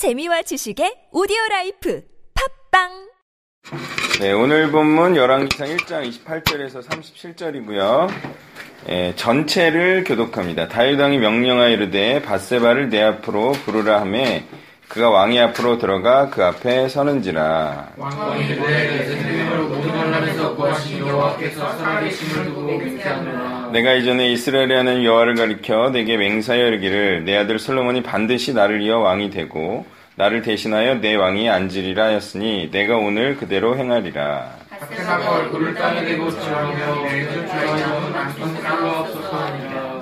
재미와 지식의 오디오 라이프 팟빵 네, 오늘 본문 열왕기상 1장 28절에서 37절이고요. 예, 전체를 교독합니다. 다윗왕이 명령하여 이르되 밧세바를 내 앞으로 부르라 하매 그가 왕의 앞으로 들어가 그 앞에 서는지라. 왕이 여호와께서 살아계심을 두고 내가 이전에 이스라엘의 하나님 여호와를 가리켜 내게 맹세하여 이르기를 내 아들 솔로몬이 반드시 나를 이어 왕이 되고 나를 대신하여 내 왕이 앉으리라 하였으니 내가 오늘 그대로 행하리라.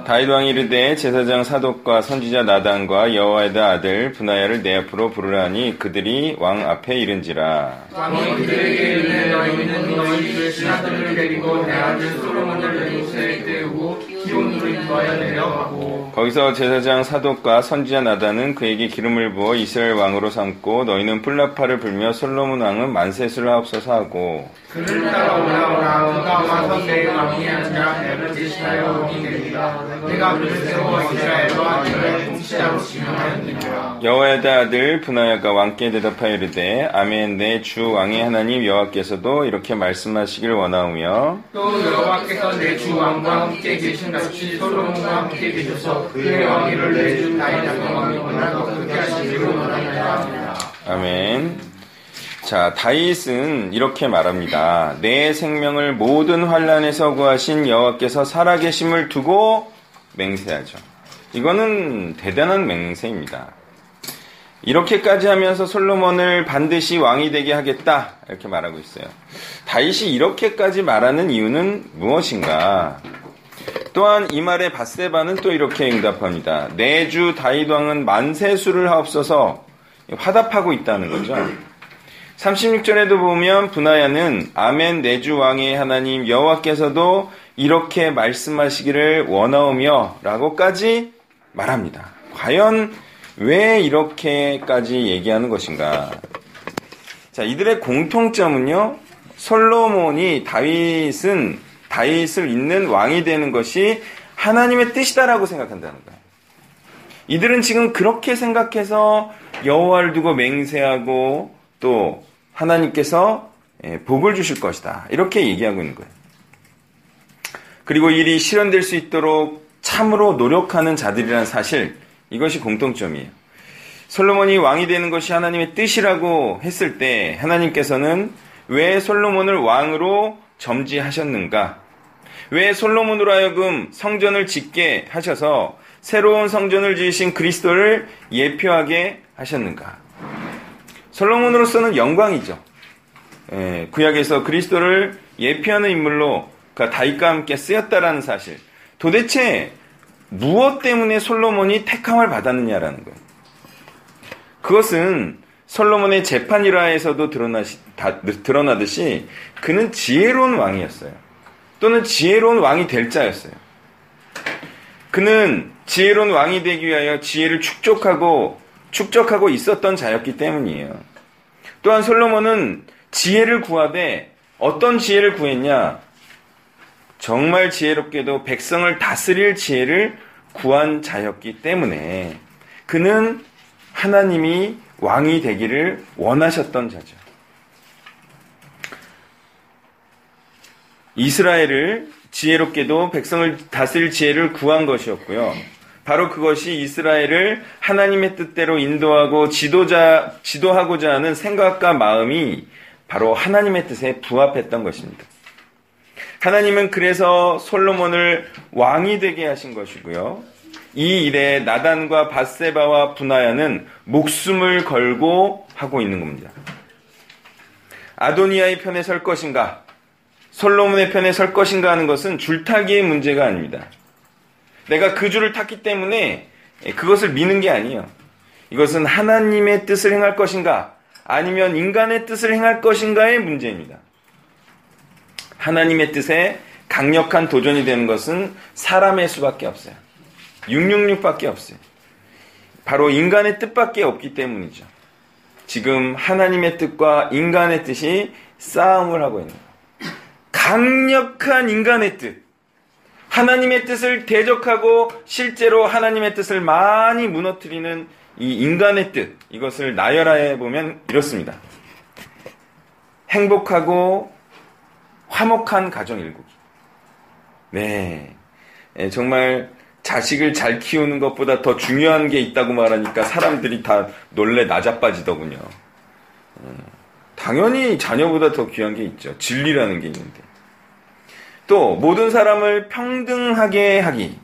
다윗 왕이 이르되 제사장 사독과 선지자 나단과 여호와의 아들 분하야를 내 앞으로 부르라니 그들이 왕 앞에 이른지라. 왕이 그들에게 이르되 너희는 너희들 신하들을 데리고 내 아들 솔로몬을 예루살렘에 태우고 기온으로 인도하여 내려가고. 거기서 제사장 사독과 선지자 나단은 그에게 기름을 부어 이스라엘 왕으로 삼고 너희는 뿔라파를 불며 솔로몬 왕은 만세수를 하옵소서 하고. 그를 따라오라 내 왕이 앉아 내를 대신하여 왕이 되리라 내가 세워 이스라엘과 이스라엘 통치자로 지명하였느니라 여호와의 아들 분하야가 왕께 대답하여 이르되 아멘 내 주 왕의 하나님 여호와께서도 이렇게 말씀하시길 원하오며 또 여호와께서 내 주 왕과 함께 계신 같이 솔로몬과 함께 계셔서 그의 왕위를 내 주 다윗 왕이 원하고 그렇게 하시기를 원하나이다 아멘. 자, 다윗은 이렇게 말합니다. 내 생명을 모든 환란에서 구하신 여호와께서 살아계심을 두고 맹세하죠. 이거는 대단한 맹세입니다. 이렇게까지 하면서 솔로몬을 반드시 왕이 되게 하겠다 이렇게 말하고 있어요. 다윗이 이렇게까지 말하는 이유는 무엇인가? 또한 이 말에 바세바는 또 이렇게 응답합니다. 내주 다윗 왕은 만세수를 하옵소서 화답하고 있다는 거죠. 36절에도 보면 분하야는 아멘 내주 왕의 하나님 여호와께서도 이렇게 말씀하시기를 원하오며 라고까지 말합니다. 과연 왜 이렇게까지 얘기하는 것인가? 자, 이들의 공통점은요. 솔로몬이 다윗은 다윗을 잇는 왕이 되는 것이 하나님의 뜻이다라고 생각한다는 거예요. 이들은 지금 그렇게 생각해서 여호와를 두고 맹세하고 또 하나님께서 예, 복을 주실 것이다. 이렇게 얘기하고 있는 거예요. 그리고 일이 실현될 수 있도록 참으로 노력하는 자들이라는 사실, 이것이 공통점이에요. 솔로몬이 왕이 되는 것이 하나님의 뜻이라고 했을 때 하나님께서는 왜 솔로몬을 왕으로 점지하셨는가? 왜 솔로몬으로 하여금 성전을 짓게 하셔서 새로운 성전을 지으신 그리스도를 예표하게 하셨는가? 솔로몬으로서는 영광이죠. 예, 구약에서 그리스도를 예표하는 인물로 그 다윗과 함께 쓰였다라는 사실. 도대체 무엇 때문에 솔로몬이 택함을 받았느냐라는 거예요. 그것은 솔로몬의 재판 일화에서도 드러나시, 다, 드러나듯이 그는 지혜로운 왕이었어요. 또는 지혜로운 왕이 될 자였어요. 그는 지혜로운 왕이 되기 위하여 지혜를 축적하고 축적하고 있었던 자였기 때문이에요. 또한 솔로몬은 지혜를 구하되 어떤 지혜를 구했냐? 정말 지혜롭게도 백성을 다스릴 지혜를 구한 자였기 때문에 그는 하나님이 왕이 되기를 원하셨던 자죠. 이스라엘을 지혜롭게도 백성을 다스릴 지혜를 구한 것이었고요. 바로 그것이 이스라엘을 하나님의 뜻대로 인도하고 지도자, 지도하고자 하는 생각과 마음이 바로 하나님의 뜻에 부합했던 것입니다. 하나님은 그래서 솔로몬을 왕이 되게 하신 것이고요. 이 일에 나단과 바세바와 분하야는 목숨을 걸고 하고 있는 겁니다. 아도니아의 편에 설 것인가? 솔로몬의 편에 설 것인가 하는 것은 줄타기의 문제가 아닙니다. 내가 그 줄을 탔기 때문에 그것을 미는 게 아니에요. 이것은 하나님의 뜻을 행할 것인가? 아니면 인간의 뜻을 행할 것인가의 문제입니다. 하나님의 뜻에 강력한 도전이 되는 것은 사람의 수밖에 없어요. 666밖에 없어요. 바로 인간의 뜻밖에 없기 때문이죠. 지금 하나님의 뜻과 인간의 뜻이 싸움을 하고 있는 거예요. 강력한 인간의 뜻. 하나님의 뜻을 대적하고 실제로 하나님의 뜻을 많이 무너뜨리는 이 인간의 뜻, 이것을 나열해 보면 이렇습니다. 행복하고 화목한 가정 일구기. 네. 예, 정말 자식을 잘 키우는 것보다 더 중요한 게 있다고 말하니까 사람들이 다 놀래 나자빠지더군요. 음, 당연히 자녀보다 더 귀한 게 있죠. 진리라는 게 있는데. 또 모든 사람을 평등하게 하기.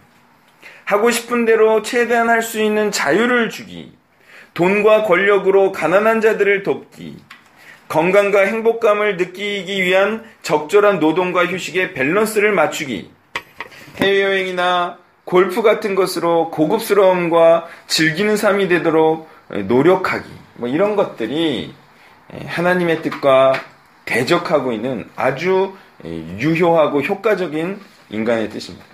하고 싶은 대로 최대한 할 수 있는 자유를 주기. 돈과 권력으로 가난한 자들을 돕기. 건강과 행복감을 느끼기 위한 적절한 노동과 휴식의 밸런스를 맞추기. 해외여행이나 골프 같은 것으로 고급스러움과 즐기는 삶이 되도록 노력하기. 뭐 이런 것들이 하나님의 뜻과 대적하고 있는 아주 유효하고 효과적인 인간의 뜻입니다.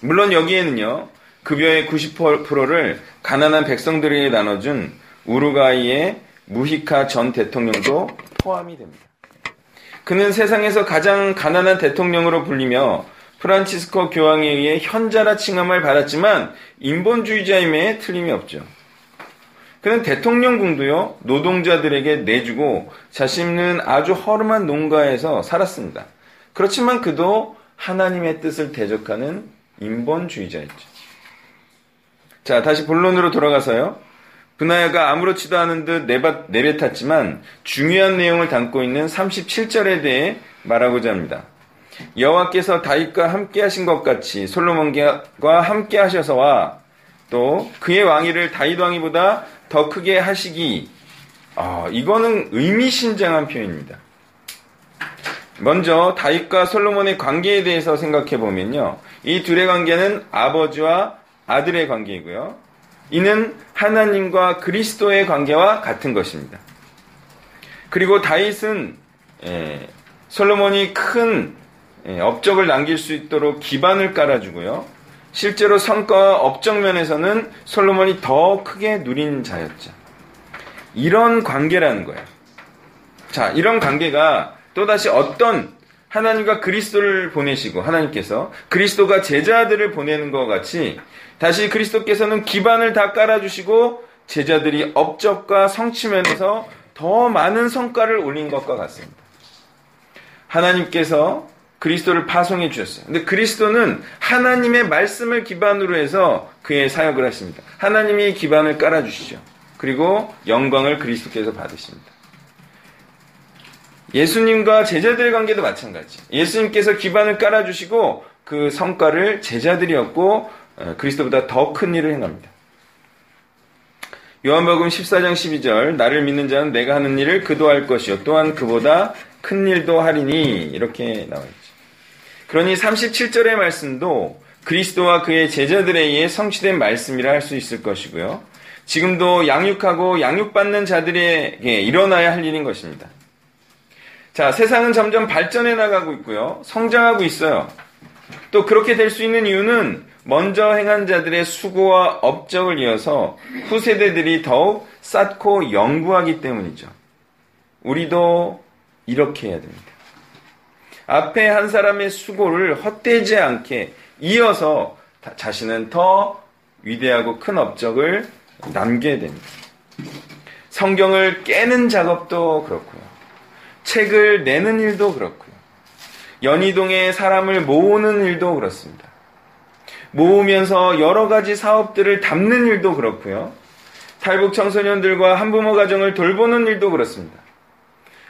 물론 여기에는요, 급여의 90%를 가난한 백성들에게 나눠준 우루과이의 무히카 전 대통령도 포함이 됩니다. 그는 세상에서 가장 가난한 대통령으로 불리며 프란치스코 교황에 의해 현자라 칭함을 받았지만 인본주의자임에 틀림이 없죠. 그는 대통령궁도요 노동자들에게 내주고 자신은 아주 허름한 농가에서 살았습니다. 그렇지만 그도 하나님의 뜻을 대적하는 인본주의자였죠. 자, 다시 본론으로 돌아가서요. 분하야가 아무렇지도 않은 듯 내뱉었지만 중요한 내용을 담고 있는 37절에 대해 말하고자 합니다. 여호와께서 다윗과 함께 하신 것 같이 솔로몬과 함께 하셔서와 또 그의 왕위를 다윗 왕위보다 더 크게 하시기 아, 이거는 의미심장한 표현입니다. 먼저 다윗과 솔로몬의 관계에 대해서 생각해 보면요. 이 둘의 관계는 아버지와 아들의 관계이고요. 이는 하나님과 그리스도의 관계와 같은 것입니다. 그리고 다윗은 예, 솔로몬이 큰 예, 업적을 남길 수 있도록 기반을 깔아주고요. 실제로 성과 업적 면에서는 솔로몬이 더 크게 누린 자였죠. 이런 관계라는 거예요. 자, 이런 관계가 또다시 어떤 하나님과 그리스도를 보내시고 하나님께서 그리스도가 제자들을 보내는 것 같이 다시 그리스도께서는 기반을 다 깔아주시고 제자들이 업적과 성취면에서 더 많은 성과를 올린 것과 같습니다. 하나님께서 그리스도를 파송해 주셨어요. 근데 그리스도는 하나님의 말씀을 기반으로 해서 그의 사역을 하십니다. 하나님이 기반을 깔아주시죠. 그리고 영광을 그리스도께서 받으십니다. 예수님과 제자들의 관계도 마찬가지. 예수님께서 기반을 깔아주시고 그 성과를 제자들이었고 어, 그리스도보다 더 큰 일을 행합니다. 요한복음 14장 12절 나를 믿는 자는 내가 하는 일을 그도 할 것이요 또한 그보다 큰 일도 하리니 이렇게 나와 있죠. 그러니 37절의 말씀도 그리스도와 그의 제자들에 의해 성취된 말씀이라 할 수 있을 것이고요. 지금도 양육하고 양육받는 자들에게 일어나야 할 일인 것입니다. 자, 세상은 점점 발전해 나가고 있고요. 성장하고 있어요. 또 그렇게 될 수 있는 이유는 먼저 행한 자들의 수고와 업적을 이어서 후세대들이 더욱 쌓고 연구하기 때문이죠. 우리도 이렇게 해야 됩니다. 앞에 한 사람의 수고를 헛되지 않게 이어서 자신은 더 위대하고 큰 업적을 남겨야 됩니다. 성경을 깨는 작업도 그렇고요. 책을 내는 일도 그렇고요. 연희동에 사람을 모으는 일도 그렇습니다. 모으면서 여러 가지 사업들을 담는 일도 그렇고요. 탈북 청소년들과 한부모 가정을 돌보는 일도 그렇습니다.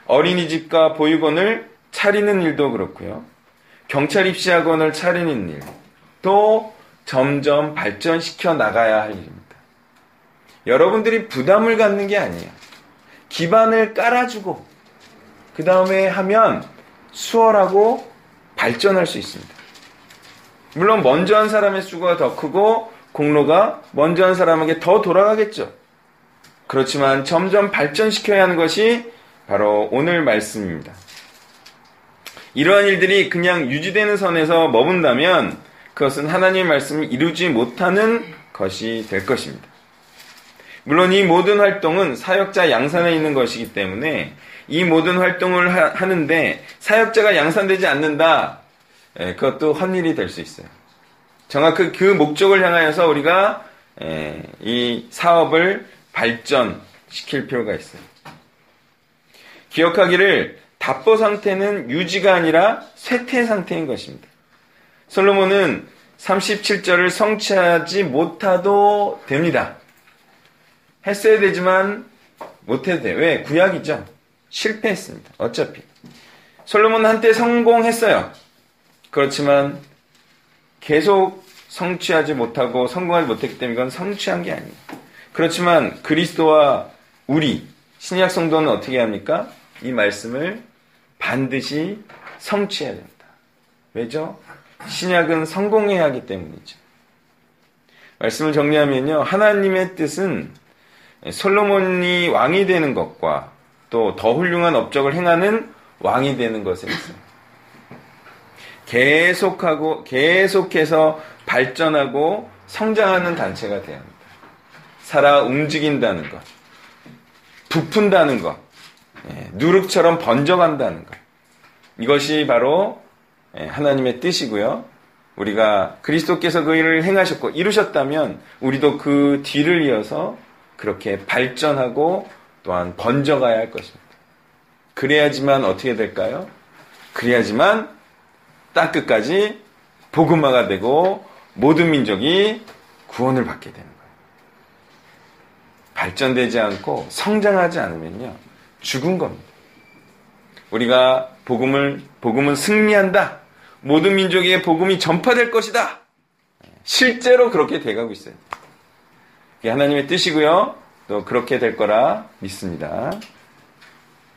어린이집과 보육원을 차리는 일도 그렇고요. 경찰 입시 학원을 차리는 일, 또 점점 발전시켜 나가야 할 일입니다. 여러분들이 부담을 갖는 게 아니에요. 기반을 깔아주고, 그 다음에 하면 수월하고 발전할 수 있습니다. 물론 먼저 한 사람의 수고가 더 크고 공로가 먼저 한 사람에게 더 돌아가겠죠. 그렇지만 점점 발전시켜야 하는 것이 바로 오늘 말씀입니다. 이러한 일들이 그냥 유지되는 선에서 머문다면 그것은 하나님의 말씀을 이루지 못하는 것이 될 것입니다. 물론 이 모든 활동은 사역자 양산에 있는 것이기 때문에 이 모든 활동을 하, 는데 사역자가 양산되지 않는다. 예, 그것도 헛일이 될 수 있어요. 정확히 그 목적을 향하여서 우리가 예, 이 사업을 발전시킬 필요가 있어요. 기억하기를 답보 상태는 유지가 아니라 쇠퇴 상태인 것입니다. 솔로몬은 37절을 성취하지 못하도 됩니다. 했어야 되지만 못해도 돼. 왜? 구약이죠. 실패했습니다. 어차피. 솔로몬 한때 성공했어요. 그렇지만 계속 성취하지 못하고 성공하지 못했기 때문에 이건 성취한 게 아니에요. 그렇지만 그리스도와 우리 신약 성도는 어떻게 합니까? 이 말씀을 반드시 성취해야 됩니다. 왜죠? 신약은 성공해야 하기 때문이죠. 말씀을 정리하면요. 하나님의 뜻은 솔로몬이 왕이 되는 것과 또 더 훌륭한 업적을 행하는 왕이 되는 것에 있습니다. 계속하고 계속해서 발전하고 성장하는 단체가 되어야 합니다. 살아 움직인다는 것, 부푼다는 것, 예, 누룩처럼 번져간다는 것. 이것이 바로 예, 하나님의 뜻이고요. 우리가 그리스도께서 그 일을 행하셨고 이루셨다면 우리도 그 뒤를 이어서 그렇게 발전하고 또한 번져가야 할 것입니다. 그래야지만 어떻게 될까요? 그래야지만 땅 끝까지 복음화가 되고 모든 민족이 구원을 받게 되는 거예요. 발전되지 않고 성장하지 않으면요 죽은 겁니다. 우리가 복음을 복음은 승리한다. 모든 민족에게 복음이 전파될 것이다. 실제로 그렇게 돼가고 있어요. 하나님의 뜻이고요. 또 그렇게 될 거라 믿습니다.